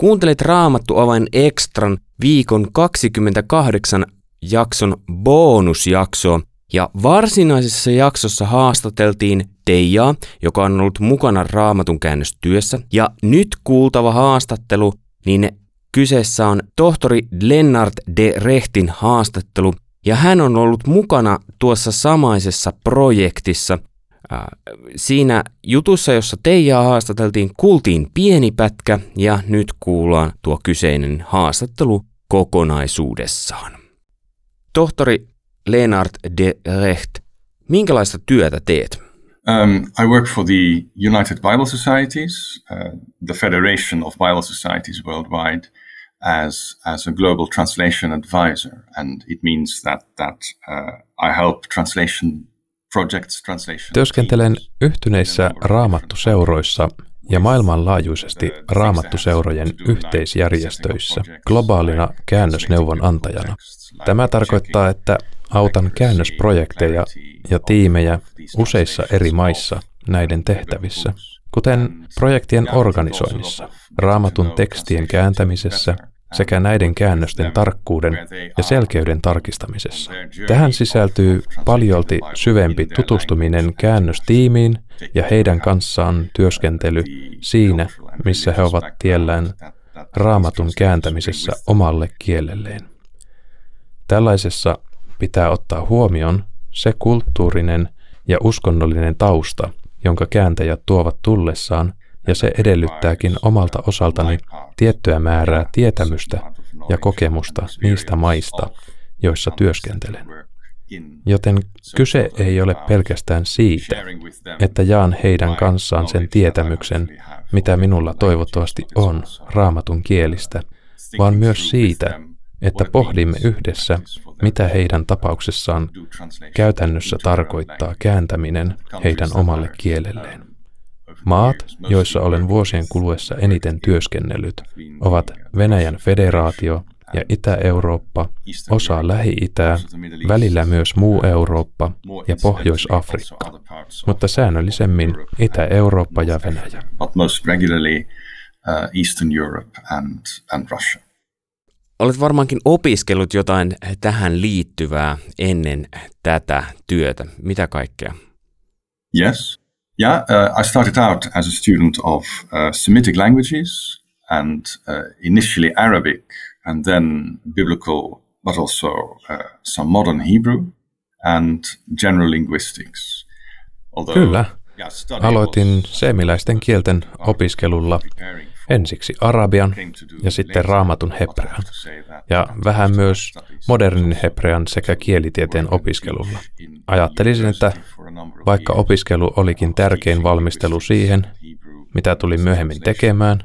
Kuuntelet Raamattu avain Extran viikon 28 jakson bonusjaksoa. Ja varsinaisessa jaksossa haastateltiin Teijaa, joka on ollut mukana Raamatun käännöstyössä. Ja nyt kuultava haastattelu, niin kyseessä on tohtori Lennart de Rehtin haastattelu. Ja hän on ollut mukana tuossa samaisessa projektissa – Siinä jutussa, jossa Teijaa haastateltiin, kuultiin pieni pätkä ja nyt kuullaan tuo kyseinen haastattelu kokonaisuudessaan. Tohtori Lennart de Recht, minkälaista työtä teet? Um, I work for the United Bible Societies, uh, the Federation of Bible Societies worldwide, as as a global translation advisor, and it means that that uh, I help translation Työskentelen yhtyneissä raamattuseuroissa ja maailmanlaajuisesti raamattuseurojen yhteisjärjestöissä globaalina käännösneuvon antajana. Tämä tarkoittaa, että autan käännösprojekteja ja tiimejä useissa eri maissa näiden tehtävissä, kuten projektien organisoinnissa, raamatun tekstien kääntämisessä sekä näiden käännösten tarkkuuden ja selkeyden tarkistamisessa. Tähän sisältyy paljolti syvempi tutustuminen käännöstiimiin ja heidän kanssaan työskentely siinä, missä he ovat tiellään raamatun kääntämisessä omalle kielelleen. Tällaisessa pitää ottaa huomioon se kulttuurinen ja uskonnollinen tausta, jonka kääntäjät tuovat tullessaan ja se edellyttääkin omalta osaltani tiettyä määrää tietämystä ja kokemusta niistä maista, joissa työskentelen. Joten kyse ei ole pelkästään siitä, että jaan heidän kanssaan sen tietämyksen, mitä minulla toivottavasti on raamatun kielistä, vaan myös siitä, että pohdimme yhdessä, mitä heidän tapauksessaan käytännössä tarkoittaa kääntäminen heidän omalle kielelleen. Maat, joissa olen vuosien kuluessa eniten työskennellyt, ovat Venäjän federaatio ja Itä-Eurooppa, osa Lähi-Itää, välillä myös muu Eurooppa ja Pohjois-Afrikka, mutta säännöllisemmin Itä-Eurooppa ja Venäjä. Uh, Olet varmaankin opiskellut jotain tähän liittyvää ennen tätä työtä. Mitä kaikkea? Yes, Yeah, uh, I started out as a student of uh, Semitic languages and uh, initially Arabic and then biblical, but also uh, some modern Hebrew and general linguistics. Although, Kyllä. Aloitin seemiläisten kielten opiskelulla ensiksi arabian ja sitten raamatun hebrean ja vähän myös modernin hebrean sekä kielitieteen opiskelulla. Ajattelisin, että vaikka opiskelu olikin tärkein valmistelu siihen, mitä tuli myöhemmin tekemään,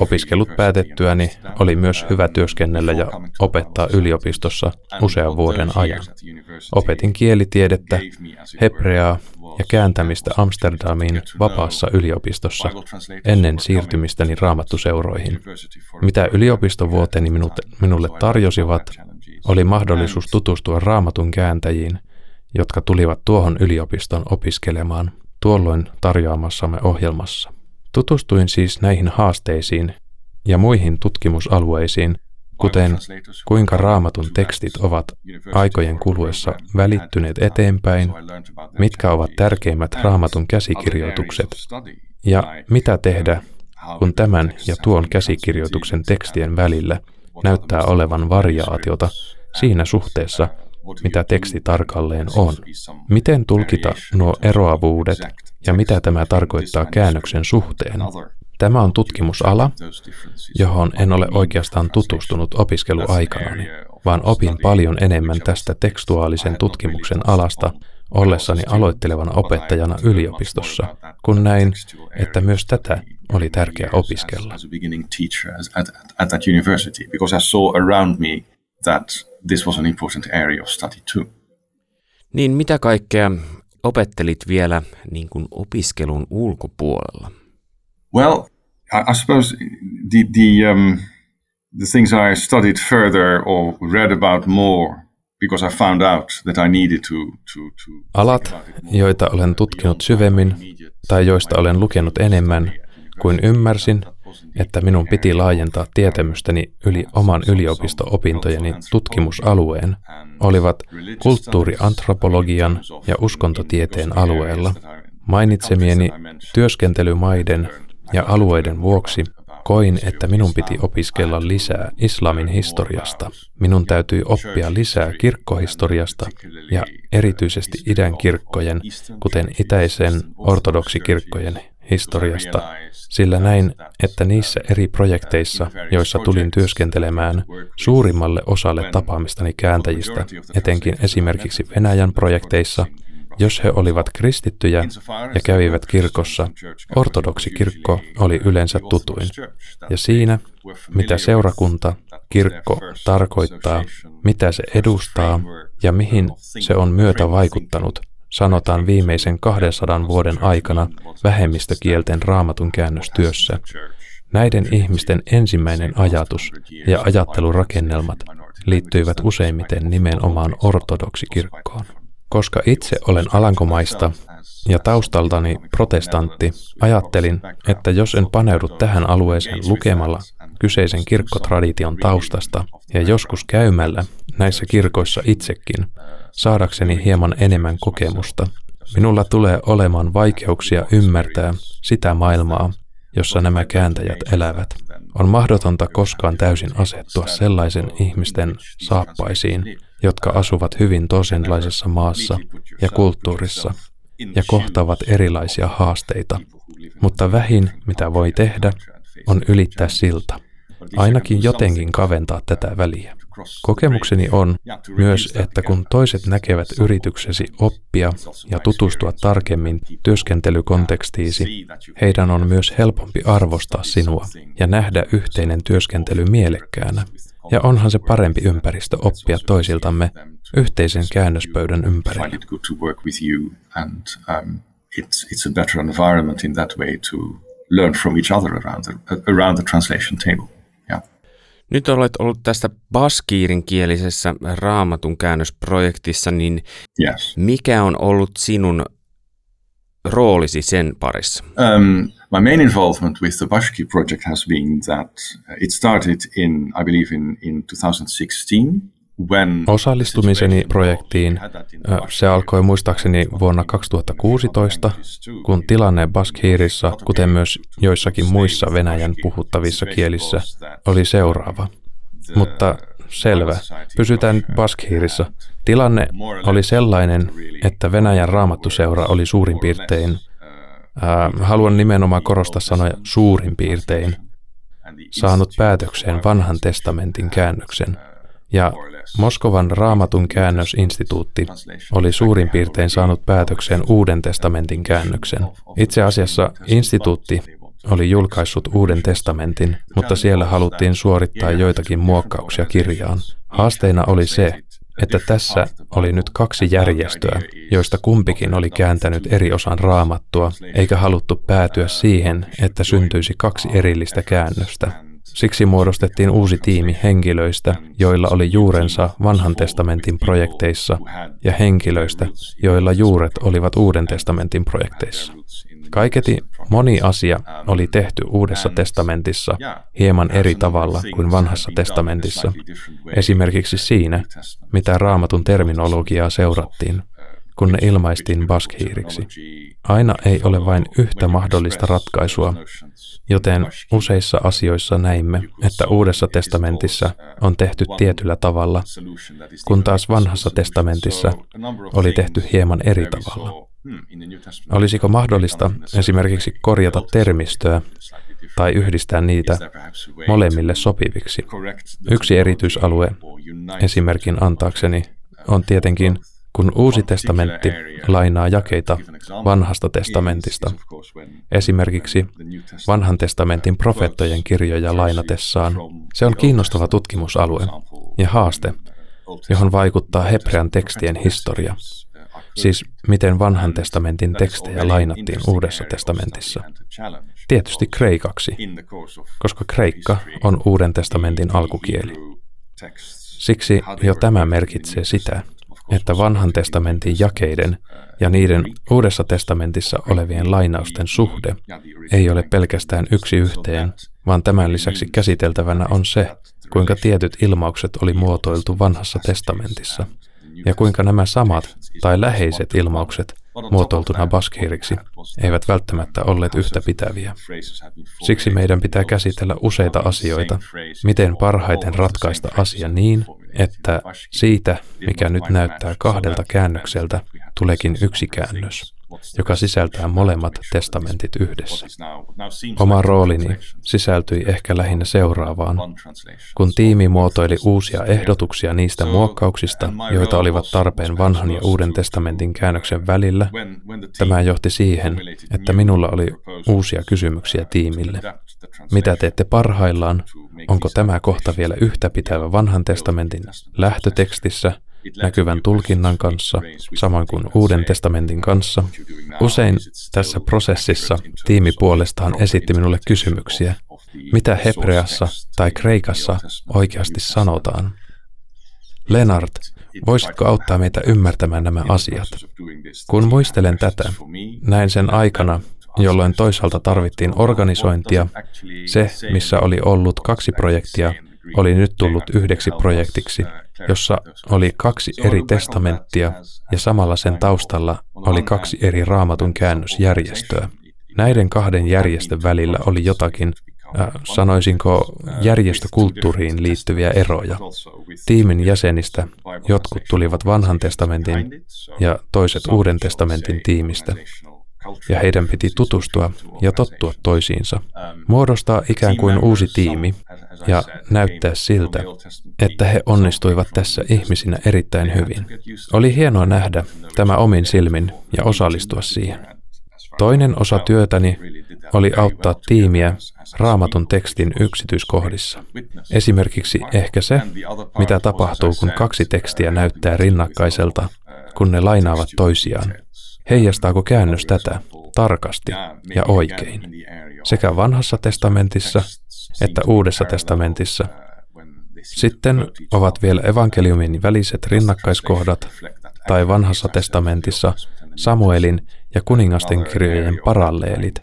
Opiskelut päätettyäni oli myös hyvä työskennellä ja opettaa yliopistossa usean vuoden ajan. Opetin kielitiedettä, hebreaa ja kääntämistä Amsterdamiin vapaassa yliopistossa ennen siirtymistäni raamattuseuroihin. Mitä yliopistovuoteni minulle tarjosivat, oli mahdollisuus tutustua raamatun kääntäjiin, jotka tulivat tuohon yliopiston opiskelemaan tuolloin tarjoamassamme ohjelmassa. Tutustuin siis näihin haasteisiin ja muihin tutkimusalueisiin, kuten kuinka raamatun tekstit ovat aikojen kuluessa välittyneet eteenpäin, mitkä ovat tärkeimmät raamatun käsikirjoitukset ja mitä tehdä, kun tämän ja tuon käsikirjoituksen tekstien välillä näyttää olevan variaatiota siinä suhteessa, mitä teksti tarkalleen on. Miten tulkita nuo eroavuudet ja mitä tämä tarkoittaa käännöksen suhteen? Tämä on tutkimusala, johon en ole oikeastaan tutustunut opiskeluaikanani, vaan opin paljon enemmän tästä tekstuaalisen tutkimuksen alasta ollessani aloittelevan opettajana yliopistossa, kun näin, että myös tätä oli tärkeää opiskella this was an important area of study too. Niin mitä kaikkea opettelit vielä niin kuin opiskelun ulkopuolella? Well, I, I suppose the, the, um, the things I studied further or read about more because I found out that I needed to, to, to Alat, joita olen tutkinut syvemmin tai joista olen lukenut enemmän kuin ymmärsin, että minun piti laajentaa tietämystäni yli oman yliopisto-opintojeni tutkimusalueen, olivat kulttuuriantropologian ja uskontotieteen alueella. Mainitsemieni työskentelymaiden ja alueiden vuoksi Koin, että minun piti opiskella lisää islamin historiasta. Minun täytyi oppia lisää kirkkohistoriasta ja erityisesti idän kirkkojen, kuten itäisen ortodoksikirkkojen historiasta, sillä näin, että niissä eri projekteissa, joissa tulin työskentelemään, suurimmalle osalle tapaamistani kääntäjistä, etenkin esimerkiksi Venäjän projekteissa, jos he olivat kristittyjä ja kävivät kirkossa, ortodoksi kirkko oli yleensä tutuin. Ja siinä, mitä seurakunta, kirkko tarkoittaa, mitä se edustaa ja mihin se on myötä vaikuttanut, sanotaan viimeisen 200 vuoden aikana vähemmistökielten raamatun käännöstyössä. Näiden ihmisten ensimmäinen ajatus ja ajattelurakennelmat liittyivät useimmiten nimenomaan ortodoksikirkkoon. Koska itse olen Alankomaista ja taustaltani protestantti, ajattelin, että jos en paneudu tähän alueeseen lukemalla kyseisen kirkkotradition taustasta ja joskus käymällä näissä kirkoissa itsekin, saadakseni hieman enemmän kokemusta, minulla tulee olemaan vaikeuksia ymmärtää sitä maailmaa, jossa nämä kääntäjät elävät. On mahdotonta koskaan täysin asettua sellaisen ihmisten saappaisiin, jotka asuvat hyvin toisenlaisessa maassa ja kulttuurissa ja kohtaavat erilaisia haasteita, mutta vähin mitä voi tehdä on ylittää silta, ainakin jotenkin kaventaa tätä väliä. Kokemukseni on myös, että kun toiset näkevät yrityksesi oppia ja tutustua tarkemmin työskentelykontekstiisi, heidän on myös helpompi arvostaa sinua ja nähdä yhteinen työskentely mielekkäänä. Ja onhan se parempi ympäristö oppia toisiltamme yhteisen käännöspöydän ympärillä. To learn from each other around the, around the translation table. Nyt olet ollut tästä baskiirin kielisessä raamatun käännösprojektissa, niin yes. mikä on ollut sinun roolisi sen parissa? Um, my main involvement with the Bashki project has been that uh, it started in, I believe, in, in 2016. Osallistumiseni projektiin, se alkoi muistaakseni vuonna 2016, kun tilanne Baskhiirissa, kuten myös joissakin muissa Venäjän puhuttavissa kielissä, oli seuraava. Mutta selvä, pysytään Baskhiirissa. Tilanne oli sellainen, että Venäjän raamattuseura oli suurin piirtein, äh, haluan nimenomaan korostaa sanoja suurin piirtein, saanut päätökseen vanhan testamentin käännöksen – ja Moskovan raamatun käännösinstituutti oli suurin piirtein saanut päätökseen Uuden testamentin käännöksen. Itse asiassa instituutti oli julkaissut Uuden testamentin, mutta siellä haluttiin suorittaa joitakin muokkauksia kirjaan. Haasteena oli se, että tässä oli nyt kaksi järjestöä, joista kumpikin oli kääntänyt eri osan raamattua, eikä haluttu päätyä siihen, että syntyisi kaksi erillistä käännöstä. Siksi muodostettiin uusi tiimi henkilöistä, joilla oli juurensa vanhan testamentin projekteissa, ja henkilöistä, joilla juuret olivat uuden testamentin projekteissa. Kaiketi moni asia oli tehty Uudessa testamentissa hieman eri tavalla kuin vanhassa testamentissa, esimerkiksi siinä, mitä raamatun terminologiaa seurattiin kun ne ilmaistiin baskhiiriksi. Aina ei ole vain yhtä mahdollista ratkaisua, joten useissa asioissa näimme, että Uudessa testamentissa on tehty tietyllä tavalla, kun taas vanhassa testamentissa oli tehty hieman eri tavalla. Olisiko mahdollista esimerkiksi korjata termistöä tai yhdistää niitä molemmille sopiviksi? Yksi erityisalue, esimerkin antaakseni, on tietenkin kun Uusi testamentti lainaa jakeita vanhasta testamentista, esimerkiksi vanhan testamentin profeettojen kirjoja lainatessaan, se on kiinnostava tutkimusalue ja haaste, johon vaikuttaa hebrean tekstien historia, siis miten vanhan testamentin tekstejä lainattiin Uudessa testamentissa. Tietysti kreikaksi, koska kreikka on Uuden testamentin alkukieli. Siksi jo tämä merkitsee sitä, että vanhan testamentin jakeiden ja niiden uudessa testamentissa olevien lainausten suhde ei ole pelkästään yksi yhteen, vaan tämän lisäksi käsiteltävänä on se, kuinka tietyt ilmaukset oli muotoiltu vanhassa testamentissa ja kuinka nämä samat tai läheiset ilmaukset muotoiltuna baskiriksi eivät välttämättä olleet yhtä pitäviä. Siksi meidän pitää käsitellä useita asioita, miten parhaiten ratkaista asia niin, että siitä, mikä nyt näyttää kahdelta käännökseltä, tuleekin yksi käännös joka sisältää molemmat testamentit yhdessä. Oma roolini sisältyi ehkä lähinnä seuraavaan. Kun tiimi muotoili uusia ehdotuksia niistä muokkauksista, joita olivat tarpeen vanhan ja uuden testamentin käännöksen välillä, tämä johti siihen, että minulla oli uusia kysymyksiä tiimille. Mitä teette parhaillaan? Onko tämä kohta vielä yhtä pitävä vanhan testamentin lähtötekstissä – näkyvän tulkinnan kanssa, samoin kuin Uuden testamentin kanssa. Usein tässä prosessissa tiimi puolestaan esitti minulle kysymyksiä, mitä hebreassa tai kreikassa oikeasti sanotaan. Lennart, voisitko auttaa meitä ymmärtämään nämä asiat? Kun muistelen tätä, näin sen aikana, jolloin toisaalta tarvittiin organisointia, se, missä oli ollut kaksi projektia, oli nyt tullut yhdeksi projektiksi, jossa oli kaksi eri testamenttia ja samalla sen taustalla oli kaksi eri raamatun käännösjärjestöä. Näiden kahden järjestön välillä oli jotakin, äh, sanoisinko järjestökulttuuriin liittyviä eroja. Tiimin jäsenistä jotkut tulivat vanhan testamentin ja toiset uuden testamentin tiimistä. ja heidän piti tutustua ja tottua toisiinsa, muodostaa ikään kuin uusi tiimi ja näyttää siltä, että he onnistuivat tässä ihmisinä erittäin hyvin. Oli hienoa nähdä tämä omin silmin ja osallistua siihen. Toinen osa työtäni oli auttaa tiimiä raamatun tekstin yksityiskohdissa. Esimerkiksi ehkä se, mitä tapahtuu, kun kaksi tekstiä näyttää rinnakkaiselta, kun ne lainaavat toisiaan. Heijastaako käännös tätä tarkasti ja oikein sekä vanhassa testamentissa että uudessa testamentissa? Sitten ovat vielä evankeliumin väliset rinnakkaiskohdat tai vanhassa testamentissa Samuelin ja kuningasten kirjojen paralleelit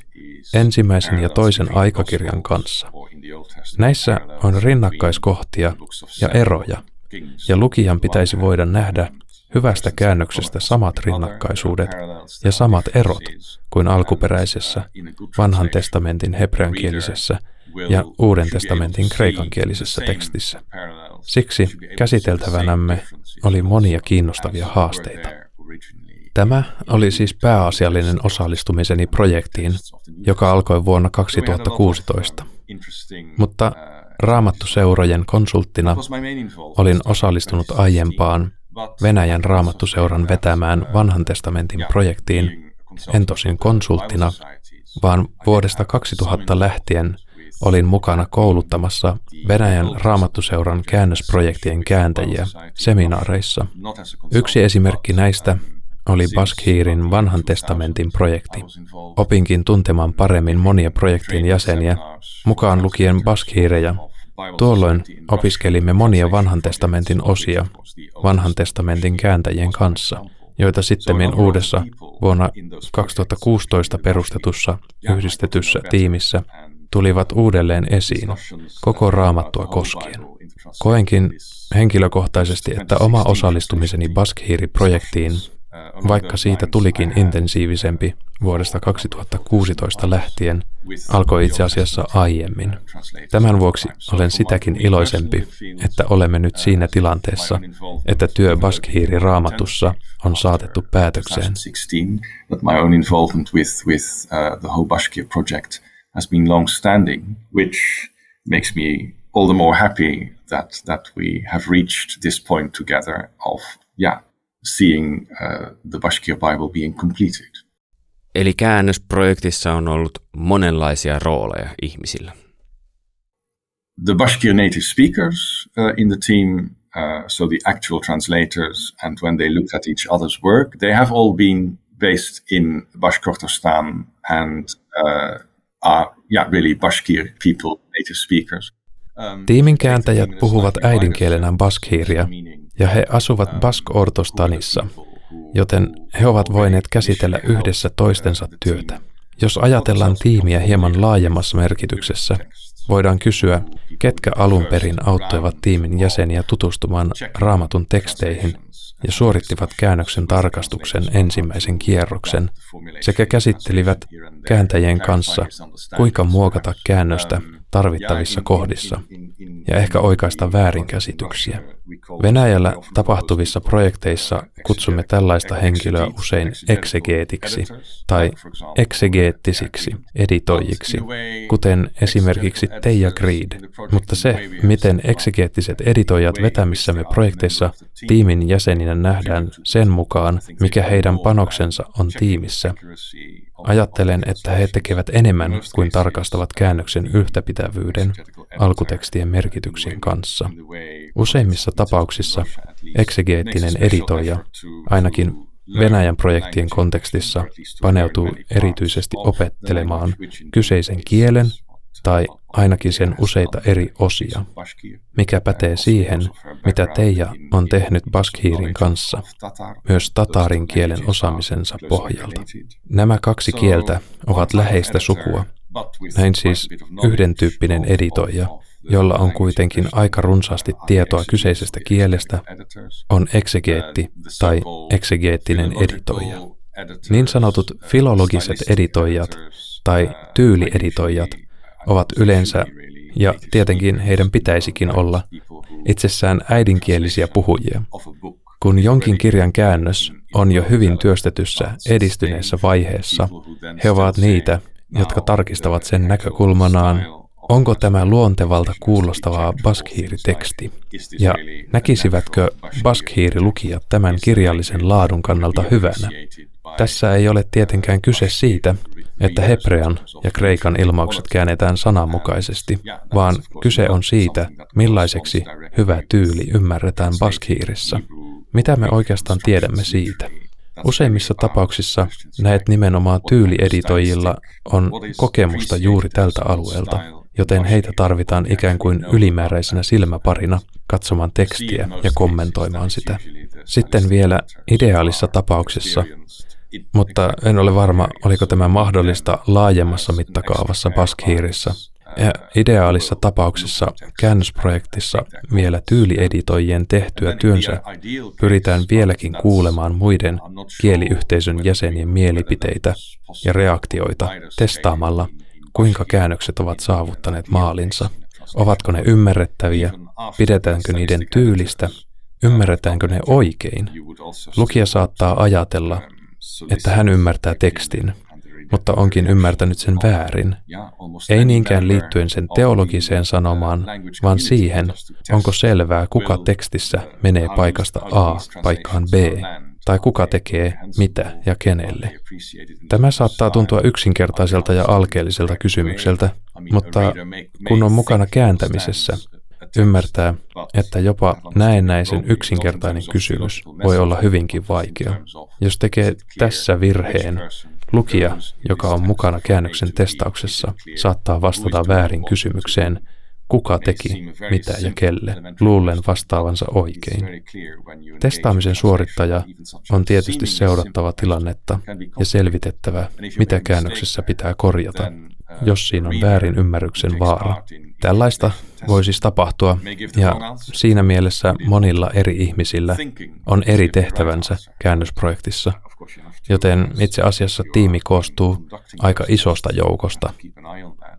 ensimmäisen ja toisen aikakirjan kanssa. Näissä on rinnakkaiskohtia ja eroja, ja lukijan pitäisi voida nähdä, hyvästä käännöksestä samat rinnakkaisuudet ja samat erot kuin alkuperäisessä vanhan testamentin hebreankielisessä ja uuden testamentin kreikankielisessä tekstissä. Siksi käsiteltävänämme oli monia kiinnostavia haasteita. Tämä oli siis pääasiallinen osallistumiseni projektiin, joka alkoi vuonna 2016. Mutta raamattuseurojen konsulttina olin osallistunut aiempaan Venäjän raamattuseuran vetämään vanhan testamentin projektiin, en tosin konsulttina, vaan vuodesta 2000 lähtien olin mukana kouluttamassa Venäjän raamattuseuran käännösprojektien kääntäjiä seminaareissa. Yksi esimerkki näistä oli Baskhirin vanhan testamentin projekti. Opinkin tuntemaan paremmin monia projektin jäseniä, mukaan lukien Baskhireja, Tuolloin opiskelimme monia vanhan testamentin osia vanhan testamentin kääntäjien kanssa, joita sitten uudessa vuonna 2016 perustetussa yhdistetyssä tiimissä tulivat uudelleen esiin koko raamattua koskien. Koenkin henkilökohtaisesti, että oma osallistumiseni Baskhiiri-projektiin vaikka siitä tulikin intensiivisempi vuodesta 2016 lähtien, alkoi itse asiassa aiemmin. Tämän vuoksi olen sitäkin iloisempi, että olemme nyt siinä tilanteessa, että työ Baskhiiri raamatussa on saatettu päätökseen. makes me all the more happy that that we have reached this point together of yeah seeing uh, the Bashkir Bible being completed. Eli käännösprojektissa on ollut monenlaisia rooleja ihmisillä. The Bashkir native speakers uh, in the team, uh, so the actual translators, and when they looked at each other's work, they have all been based in Bashkortostan and uh, are yeah, really Bashkir people, native speakers. Um, Tiimin kääntäjät puhuvat äidinkielenään baskhiiria ja he asuvat Bask-Ortostanissa, joten he ovat voineet käsitellä yhdessä toistensa työtä. Jos ajatellaan tiimiä hieman laajemmassa merkityksessä, voidaan kysyä, ketkä alun perin auttoivat tiimin jäseniä tutustumaan raamatun teksteihin ja suorittivat käännöksen tarkastuksen ensimmäisen kierroksen sekä käsittelivät kääntäjien kanssa, kuinka muokata käännöstä tarvittavissa kohdissa ja ehkä oikaista väärinkäsityksiä. Venäjällä tapahtuvissa projekteissa kutsumme tällaista henkilöä usein eksegeetiksi tai eksegeettisiksi editoijiksi, kuten esimerkiksi Teija Greed. Mutta se, miten eksegeettiset editoijat vetämissämme projekteissa tiimin jäseninä nähdään sen mukaan, mikä heidän panoksensa on tiimissä, Ajattelen, että he tekevät enemmän kuin tarkastavat käännöksen yhtäpitävyyden alkutekstien merkityksien kanssa. Useimmissa tapauksissa eksegeettinen editoija, ainakin Venäjän projektien kontekstissa, paneutuu erityisesti opettelemaan kyseisen kielen tai ainakin sen useita eri osia, mikä pätee siihen, mitä Teija on tehnyt Baskhiirin kanssa, myös tatarin kielen osaamisensa pohjalta. Nämä kaksi kieltä ovat läheistä sukua, näin siis yhden tyyppinen editoija, jolla on kuitenkin aika runsaasti tietoa kyseisestä kielestä, on eksegeetti tai eksegeettinen editoija. Niin sanotut filologiset editoijat tai tyylieditoijat ovat yleensä, ja tietenkin heidän pitäisikin olla, itsessään äidinkielisiä puhujia. Kun jonkin kirjan käännös on jo hyvin työstetyssä, edistyneessä vaiheessa, he ovat niitä, jotka tarkistavat sen näkökulmanaan, onko tämä luontevalta kuulostavaa baskhiiriteksti, ja näkisivätkö baskhiirilukijat tämän kirjallisen laadun kannalta hyvänä. Tässä ei ole tietenkään kyse siitä, että hebrean ja kreikan ilmaukset käännetään sananmukaisesti, vaan kyse on siitä, millaiseksi hyvä tyyli ymmärretään baskhiirissä. Mitä me oikeastaan tiedämme siitä? Useimmissa tapauksissa näet nimenomaan tyylieditoijilla on kokemusta juuri tältä alueelta, joten heitä tarvitaan ikään kuin ylimääräisenä silmäparina katsomaan tekstiä ja kommentoimaan sitä. Sitten vielä ideaalissa tapauksessa mutta en ole varma, oliko tämä mahdollista laajemmassa mittakaavassa Baskhiirissä. Ja ideaalissa tapauksessa käännösprojektissa vielä tyylieditoijien tehtyä työnsä pyritään vieläkin kuulemaan muiden kieliyhteisön jäsenien mielipiteitä ja reaktioita testaamalla, kuinka käännökset ovat saavuttaneet maalinsa. Ovatko ne ymmärrettäviä? Pidetäänkö niiden tyylistä? Ymmärretäänkö ne oikein? Lukija saattaa ajatella, että hän ymmärtää tekstin, mutta onkin ymmärtänyt sen väärin. Ei niinkään liittyen sen teologiseen sanomaan, vaan siihen, onko selvää, kuka tekstissä menee paikasta A paikkaan B, tai kuka tekee mitä ja kenelle. Tämä saattaa tuntua yksinkertaiselta ja alkeelliselta kysymykseltä, mutta kun on mukana kääntämisessä, ymmärtää, että jopa näennäisen yksinkertainen kysymys voi olla hyvinkin vaikea. Jos tekee tässä virheen, lukija, joka on mukana käännöksen testauksessa, saattaa vastata väärin kysymykseen, kuka teki, mitä ja kelle, luullen vastaavansa oikein. Testaamisen suorittaja on tietysti seurattava tilannetta ja selvitettävä, mitä käännöksessä pitää korjata, jos siinä on väärin ymmärryksen vaara. Tällaista voi siis tapahtua, ja siinä mielessä monilla eri ihmisillä on eri tehtävänsä käännösprojektissa, joten itse asiassa tiimi koostuu aika isosta joukosta.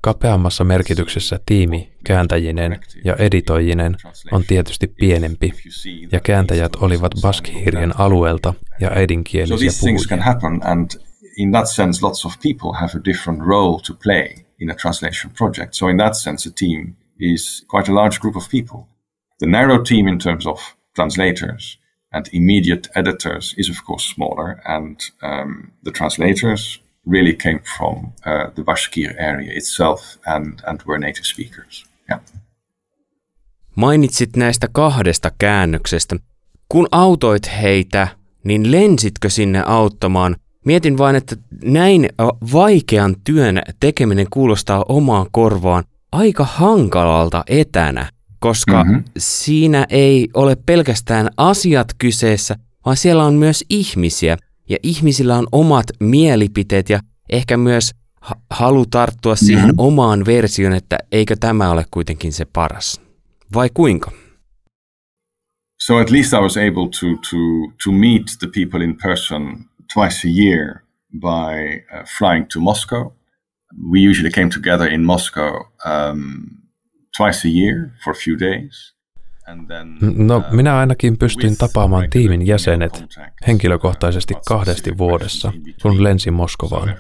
Kapeammassa merkityksessä tiimi, kääntäjinen ja editoijinen on tietysti pienempi, ja kääntäjät olivat baskhiirien alueelta ja äidinkielisiä puhujia. In that sense, lots of people have a different role to play in a translation project. So, in that sense, a team is quite a large group of people. The narrow team, in terms of translators and immediate editors, is of course smaller, and um, the translators really came from uh, the Bashkir area itself and, and were native speakers. Yeah. Mainitsit näistä kahdesta käännöksestä. Kun autoit heitä, niin lensitkö sinne auttamaan Mietin vain, että näin vaikean työn tekeminen kuulostaa omaan korvaan aika hankalalta etänä. koska mm-hmm. siinä ei ole pelkästään asiat kyseessä, vaan siellä on myös ihmisiä, ja ihmisillä on omat mielipiteet ja ehkä myös halu tarttua siihen mm-hmm. omaan versioon, että eikö tämä ole kuitenkin se paras. Vai kuinka? So at least I was able to, to, to meet the people in person twice a year by uh, flying to Moscow. We usually came together in Moscow um, twice a year for a few days. No, uh, minä ainakin pystyin tapaamaan tiimin jäsenet henkilökohtaisesti kahdesti vuodessa, kun lensin Moskovaan.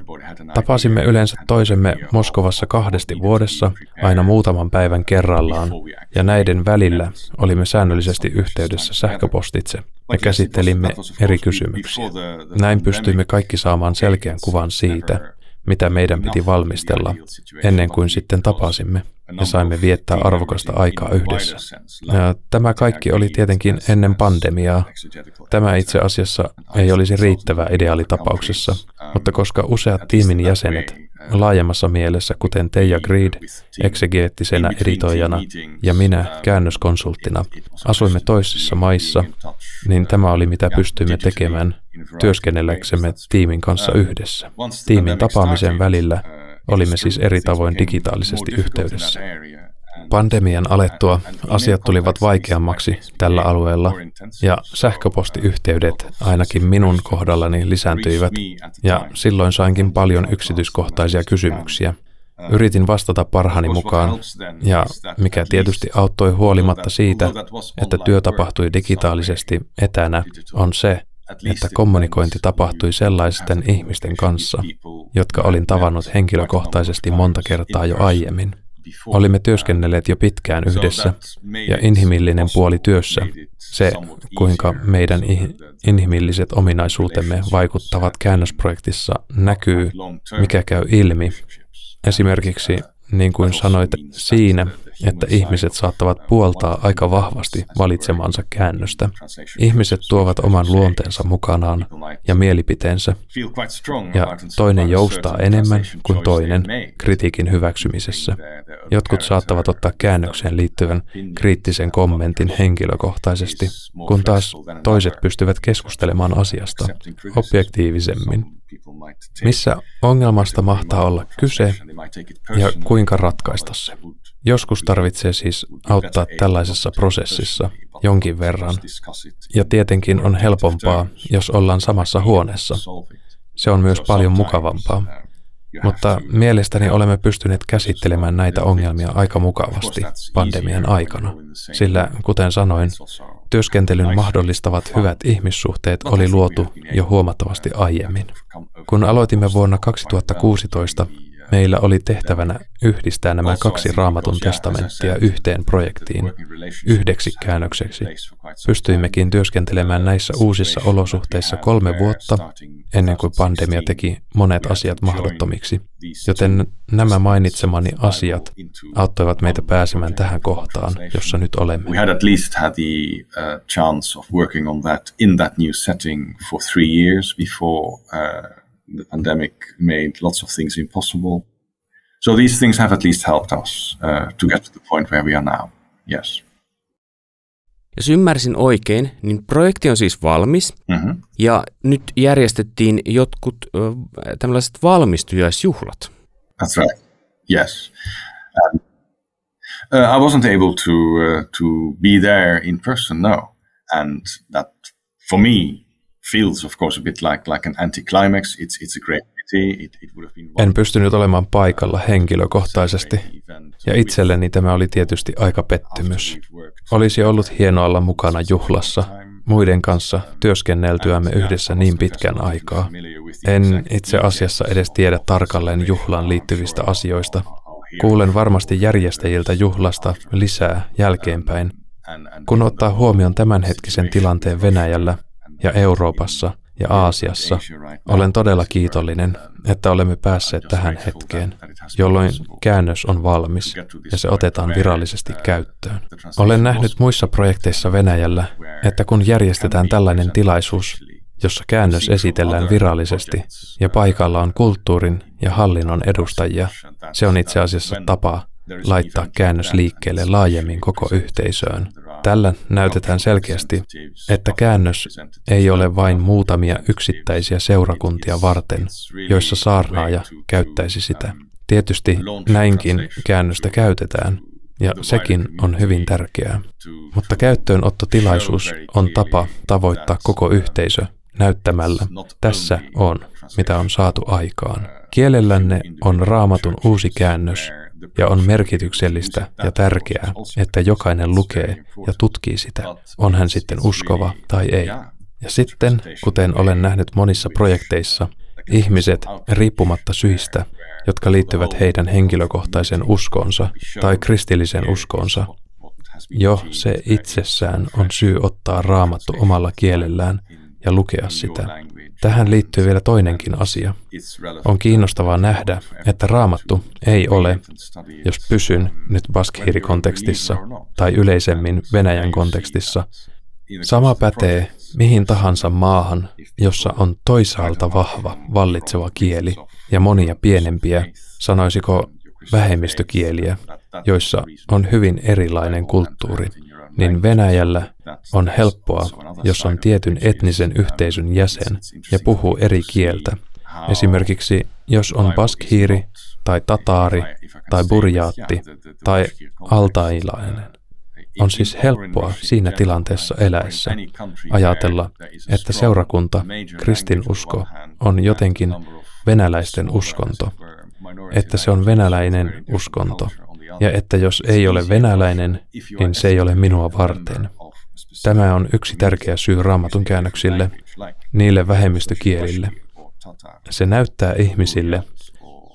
Tapasimme yleensä toisemme Moskovassa kahdesti vuodessa, aina muutaman päivän kerrallaan, ja näiden välillä olimme säännöllisesti yhteydessä sähköpostitse ja käsittelimme eri kysymyksiä. Näin pystyimme kaikki saamaan selkeän kuvan siitä, mitä meidän piti valmistella ennen kuin sitten tapasimme ja saimme viettää arvokasta aikaa yhdessä. Ja tämä kaikki oli tietenkin ennen pandemiaa. Tämä itse asiassa ei olisi riittävää ideaalitapauksessa, mutta koska useat tiimin jäsenet laajemmassa mielessä, kuten Teija Greed eksegeettisenä editoijana ja minä käännöskonsulttina, asuimme toisissa maissa, niin tämä oli mitä pystyimme tekemään työskennelläksemme tiimin kanssa yhdessä. Tiimin tapaamisen välillä Olimme siis eri tavoin digitaalisesti yhteydessä. Pandemian alettua asiat tulivat vaikeammaksi tällä alueella ja sähköpostiyhteydet ainakin minun kohdallani lisääntyivät ja silloin sainkin paljon yksityiskohtaisia kysymyksiä. Yritin vastata parhani mukaan ja mikä tietysti auttoi huolimatta siitä, että työ tapahtui digitaalisesti etänä, on se, että kommunikointi tapahtui sellaisten ihmisten kanssa, jotka olin tavannut henkilökohtaisesti monta kertaa jo aiemmin. Olimme työskennelleet jo pitkään yhdessä, ja inhimillinen puoli työssä, se kuinka meidän inhimilliset ominaisuutemme vaikuttavat käännösprojektissa, näkyy, mikä käy ilmi. Esimerkiksi niin kuin sanoit siinä, että ihmiset saattavat puoltaa aika vahvasti valitsemansa käännöstä. Ihmiset tuovat oman luonteensa mukanaan ja mielipiteensä, ja toinen joustaa enemmän kuin toinen kritiikin hyväksymisessä. Jotkut saattavat ottaa käännökseen liittyvän kriittisen kommentin henkilökohtaisesti, kun taas toiset pystyvät keskustelemaan asiasta objektiivisemmin. Missä ongelmasta mahtaa olla kyse ja kuinka ratkaista se? Joskus tarvitsee siis auttaa tällaisessa prosessissa jonkin verran, ja tietenkin on helpompaa, jos ollaan samassa huoneessa. Se on myös paljon mukavampaa. Mutta mielestäni olemme pystyneet käsittelemään näitä ongelmia aika mukavasti pandemian aikana, sillä kuten sanoin, työskentelyn mahdollistavat hyvät ihmissuhteet oli luotu jo huomattavasti aiemmin. Kun aloitimme vuonna 2016, Meillä oli tehtävänä yhdistää nämä kaksi raamatun testamenttia yhteen projektiin, yhdeksi käännökseksi. Pystyimmekin työskentelemään näissä uusissa olosuhteissa kolme vuotta ennen kuin pandemia teki monet asiat mahdottomiksi, joten nämä mainitsemani asiat auttoivat meitä pääsemään tähän kohtaan, jossa nyt olemme. We had at least had the uh, chance of working on that in that new setting for three years before uh, the pandemic made lots of things impossible. So these things have at least helped us uh, to get to the point where we are now. Yes. Jos ymmärsin oikein, niin projekti on siis valmis mm-hmm. ja nyt järjestettiin jotkut uh, tällaiset valmistujaisjuhlat. That's right. Yes. Um, uh, I wasn't able to uh, to be there in person, no, and that for me feels, of course, a bit like like an anticlimax. It's it's a great en pystynyt olemaan paikalla henkilökohtaisesti, ja itselleni tämä oli tietysti aika pettymys. Olisi ollut hienoa olla mukana juhlassa, muiden kanssa työskenneltyämme yhdessä niin pitkän aikaa. En itse asiassa edes tiedä tarkalleen juhlaan liittyvistä asioista. Kuulen varmasti järjestäjiltä juhlasta lisää jälkeenpäin. Kun ottaa huomioon tämänhetkisen tilanteen Venäjällä ja Euroopassa, ja Aasiassa. Olen todella kiitollinen, että olemme päässeet tähän hetkeen, jolloin käännös on valmis ja se otetaan virallisesti käyttöön. Olen nähnyt muissa projekteissa Venäjällä, että kun järjestetään tällainen tilaisuus, jossa käännös esitellään virallisesti ja paikalla on kulttuurin ja hallinnon edustajia, se on itse asiassa tapa, laittaa käännös liikkeelle laajemmin koko yhteisöön. Tällä näytetään selkeästi, että käännös ei ole vain muutamia yksittäisiä seurakuntia varten, joissa saarnaaja käyttäisi sitä. Tietysti näinkin käännöstä käytetään, ja sekin on hyvin tärkeää. Mutta käyttöönottotilaisuus on tapa tavoittaa koko yhteisö näyttämällä, tässä on, mitä on saatu aikaan. Kielellänne on raamatun uusi käännös, ja on merkityksellistä ja tärkeää, että jokainen lukee ja tutkii sitä, on hän sitten uskova tai ei. Ja sitten, kuten olen nähnyt monissa projekteissa, ihmiset riippumatta syistä, jotka liittyvät heidän henkilökohtaisen uskonsa tai kristilliseen uskonsa, jo se itsessään on syy ottaa raamattu omalla kielellään ja lukea sitä. Tähän liittyy vielä toinenkin asia. On kiinnostavaa nähdä, että raamattu ei ole, jos pysyn nyt Baskhiri-kontekstissa tai yleisemmin Venäjän kontekstissa, sama pätee mihin tahansa maahan, jossa on toisaalta vahva, vallitseva kieli ja monia pienempiä, sanoisiko vähemmistökieliä, joissa on hyvin erilainen kulttuuri niin Venäjällä on helppoa, jos on tietyn etnisen yhteisön jäsen ja puhuu eri kieltä. Esimerkiksi jos on baskhiiri tai tataari tai burjaatti tai altailainen. On siis helppoa siinä tilanteessa eläessä ajatella, että seurakunta, kristinusko, on jotenkin venäläisten uskonto, että se on venäläinen uskonto, ja että jos ei ole venäläinen, niin se ei ole minua varten. Tämä on yksi tärkeä syy raamatun käännöksille, niille vähemmistökielille. Se näyttää ihmisille,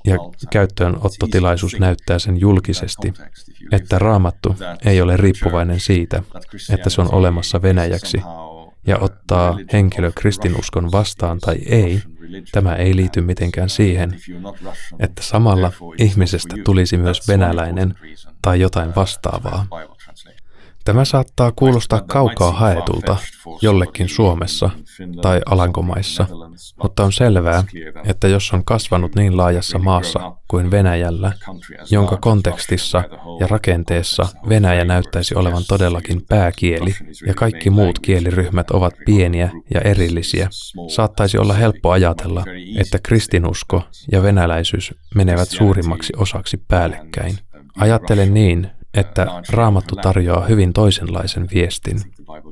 ja käyttöönottotilaisuus näyttää sen julkisesti, että raamattu ei ole riippuvainen siitä, että se on olemassa venäjäksi, ja ottaa henkilö kristinuskon vastaan tai ei, Tämä ei liity mitenkään siihen, että samalla ihmisestä tulisi myös venäläinen tai jotain vastaavaa. Tämä saattaa kuulostaa kaukaa haetulta jollekin Suomessa tai Alankomaissa, mutta on selvää, että jos on kasvanut niin laajassa maassa kuin Venäjällä, jonka kontekstissa ja rakenteessa Venäjä näyttäisi olevan todellakin pääkieli ja kaikki muut kieliryhmät ovat pieniä ja erillisiä, saattaisi olla helppo ajatella, että kristinusko ja venäläisyys menevät suurimmaksi osaksi päällekkäin. Ajattelen niin, että Raamattu tarjoaa hyvin toisenlaisen viestin.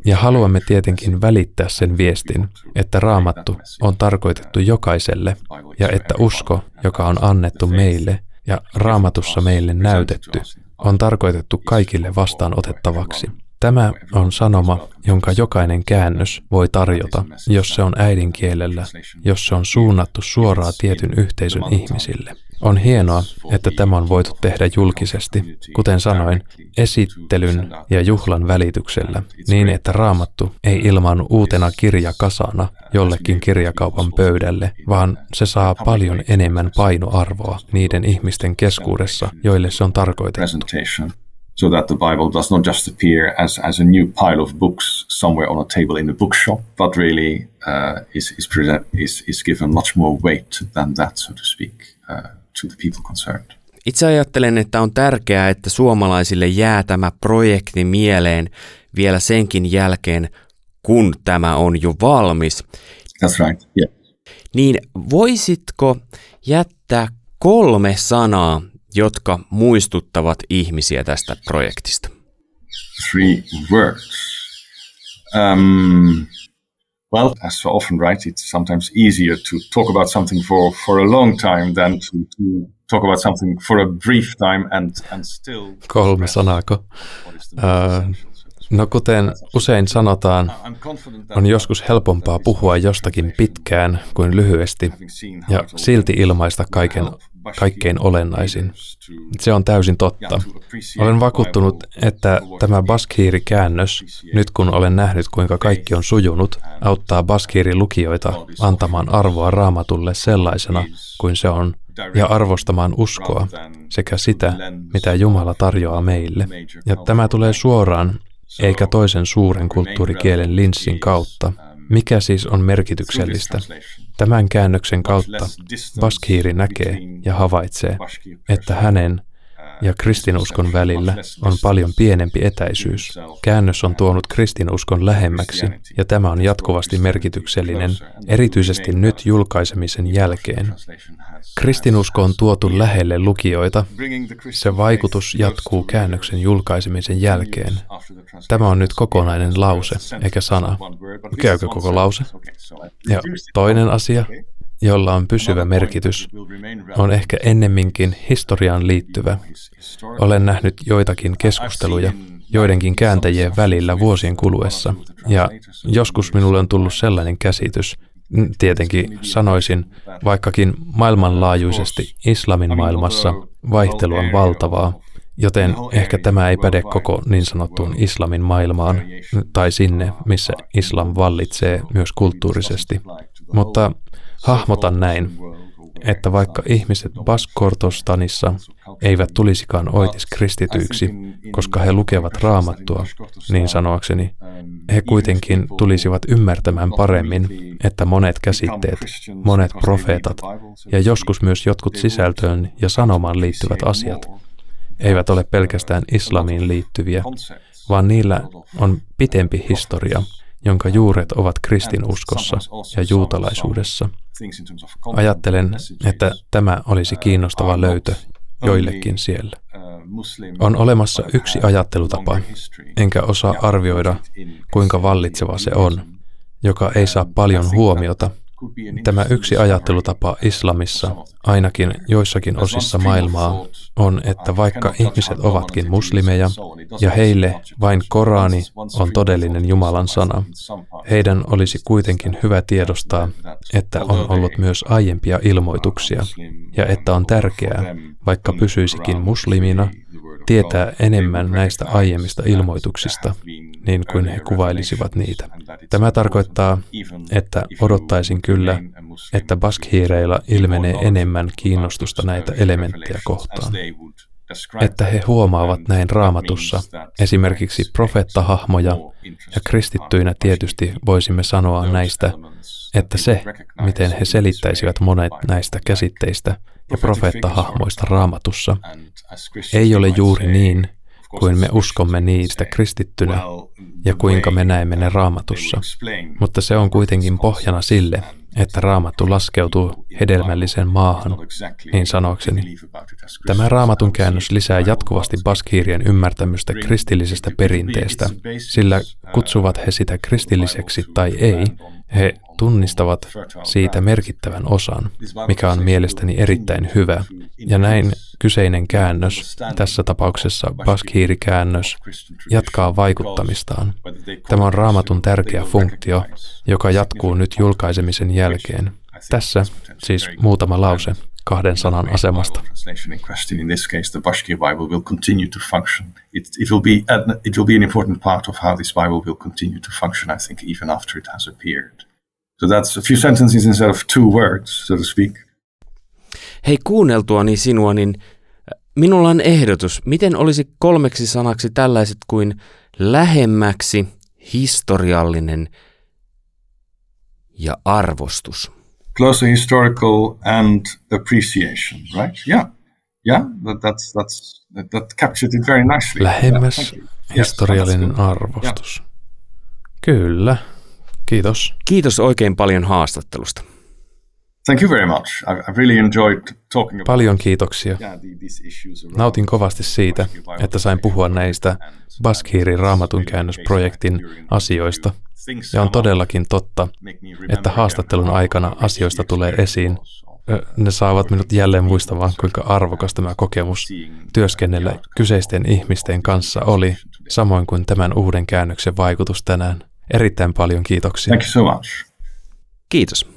Ja haluamme tietenkin välittää sen viestin, että Raamattu on tarkoitettu jokaiselle ja että usko, joka on annettu meille ja Raamatussa meille näytetty, on tarkoitettu kaikille vastaanotettavaksi. Tämä on sanoma, jonka jokainen käännös voi tarjota, jos se on äidinkielellä, jos se on suunnattu suoraan tietyn yhteisön ihmisille. On hienoa, että tämä on voitu tehdä julkisesti, kuten sanoin, esittelyn ja juhlan välityksellä, niin että raamattu ei ilmaannu uutena kirjakasana jollekin kirjakaupan pöydälle, vaan se saa paljon enemmän painoarvoa niiden ihmisten keskuudessa, joille se on tarkoitettu so that the Bible does not just appear as, as a new pile of books somewhere on a table in a bookshop, but really uh, is, is, present, is, is given much more weight than that, so to speak, uh, to the people concerned. Itse ajattelen, että on tärkeää, että suomalaisille jää tämä projekti mieleen vielä senkin jälkeen, kun tämä on jo valmis. That's right, yeah. Niin voisitko jättää kolme sanaa jotka muistuttavat ihmisiä tästä projektista? Three words. Um, well, as so often, right, it's sometimes easier to talk about something for, for a long time than to, to talk about something for a brief time and, and still... Kolme sanako. Uh, no kuten usein sanotaan, on joskus helpompaa puhua jostakin pitkään kuin lyhyesti ja silti ilmaista kaiken kaikkein olennaisin. Se on täysin totta. Olen vakuuttunut, että tämä Baskhiiri-käännös, nyt kun olen nähnyt kuinka kaikki on sujunut, auttaa Baskhiiri-lukijoita antamaan arvoa raamatulle sellaisena kuin se on ja arvostamaan uskoa sekä sitä, mitä Jumala tarjoaa meille. Ja tämä tulee suoraan, eikä toisen suuren kulttuurikielen linssin kautta, mikä siis on merkityksellistä? Tämän käännöksen kautta Baskhiiri näkee ja havaitsee, että hänen ja kristinuskon välillä on paljon pienempi etäisyys. Käännös on tuonut kristinuskon lähemmäksi, ja tämä on jatkuvasti merkityksellinen, erityisesti nyt julkaisemisen jälkeen. Kristinusko on tuotu lähelle lukijoita. Se vaikutus jatkuu käännöksen julkaisemisen jälkeen. Tämä on nyt kokonainen lause, eikä sana. Käykö koko lause? Ja toinen asia, jolla on pysyvä merkitys, on ehkä ennemminkin historiaan liittyvä. Olen nähnyt joitakin keskusteluja joidenkin kääntäjien välillä vuosien kuluessa, ja joskus minulle on tullut sellainen käsitys, tietenkin sanoisin, vaikkakin maailmanlaajuisesti islamin maailmassa vaihtelu on valtavaa, joten ehkä tämä ei päde koko niin sanottuun islamin maailmaan tai sinne, missä islam vallitsee myös kulttuurisesti. Mutta Hahmotan näin, että vaikka ihmiset Baskortostanissa eivät tulisikaan oitis kristityiksi, koska he lukevat raamattua, niin sanoakseni, he kuitenkin tulisivat ymmärtämään paremmin, että monet käsitteet, monet profeetat ja joskus myös jotkut sisältöön ja sanomaan liittyvät asiat eivät ole pelkästään islamiin liittyviä, vaan niillä on pitempi historia, jonka juuret ovat kristinuskossa ja juutalaisuudessa. Ajattelen, että tämä olisi kiinnostava löytö joillekin siellä. On olemassa yksi ajattelutapa, enkä osaa arvioida, kuinka vallitseva se on, joka ei saa paljon huomiota – Tämä yksi ajattelutapa islamissa, ainakin joissakin osissa maailmaa, on, että vaikka ihmiset ovatkin muslimeja ja heille vain Korani on todellinen Jumalan sana, heidän olisi kuitenkin hyvä tiedostaa, että on ollut myös aiempia ilmoituksia ja että on tärkeää, vaikka pysyisikin muslimina, tietää enemmän näistä aiemmista ilmoituksista, niin kuin he kuvailisivat niitä. Tämä tarkoittaa, että odottaisin kyllä, että baskhiireilla ilmenee enemmän kiinnostusta näitä elementtejä kohtaan. Että he huomaavat näin raamatussa esimerkiksi profeettahahmoja ja kristittyinä tietysti voisimme sanoa näistä, että se, miten he selittäisivät monet näistä käsitteistä ja profeettahahmoista raamatussa, ei ole juuri niin, kuin me uskomme niistä kristittynä ja kuinka me näemme ne raamatussa. Mutta se on kuitenkin pohjana sille, että raamattu laskeutuu hedelmällisen maahan, niin sanokseni. Tämä raamatun käännös lisää jatkuvasti baskiirien ymmärtämystä kristillisestä perinteestä, sillä kutsuvat he sitä kristilliseksi tai ei, he tunnistavat siitä merkittävän osan, mikä on mielestäni erittäin hyvä. Ja näin kyseinen käännös, tässä tapauksessa Baskhiiri-käännös, jatkaa vaikuttamistaan. Tämä on raamatun tärkeä funktio, joka jatkuu nyt julkaisemisen jälkeen. Tässä siis muutama lause kahden sanan asemasta. In this case, the Bashkir Bible will continue to function. It, it, will be, it will be an important part of how this Bible will continue to function, I think, even after it has appeared. So that's a few sentences instead of two words, so to speak. Hei, kuunneltuani sinua, niin äh, minulla on ehdotus. Miten olisi kolmeksi sanaksi tällaiset kuin lähemmäksi, historiallinen ja arvostus? Closer historical and appreciation, right? Yeah. Yeah, that, that's, that's, that, that captured it very nicely. Lähemmäs, yeah, historiallinen yes, arvostus. Yeah. Kyllä. Kiitos. Kiitos oikein paljon haastattelusta. Thank you very much. I've really enjoyed talking about Paljon kiitoksia. Nautin kovasti siitä, että sain puhua näistä Baskhirin raamatun käännösprojektin asioista. Ja on todellakin totta, että haastattelun aikana asioista tulee esiin. Ne saavat minut jälleen muistamaan, kuinka arvokas tämä kokemus työskennellä kyseisten ihmisten kanssa oli, samoin kuin tämän uuden käännöksen vaikutus tänään. Erittäin paljon kiitoksia. Thank you so much. Kiitos.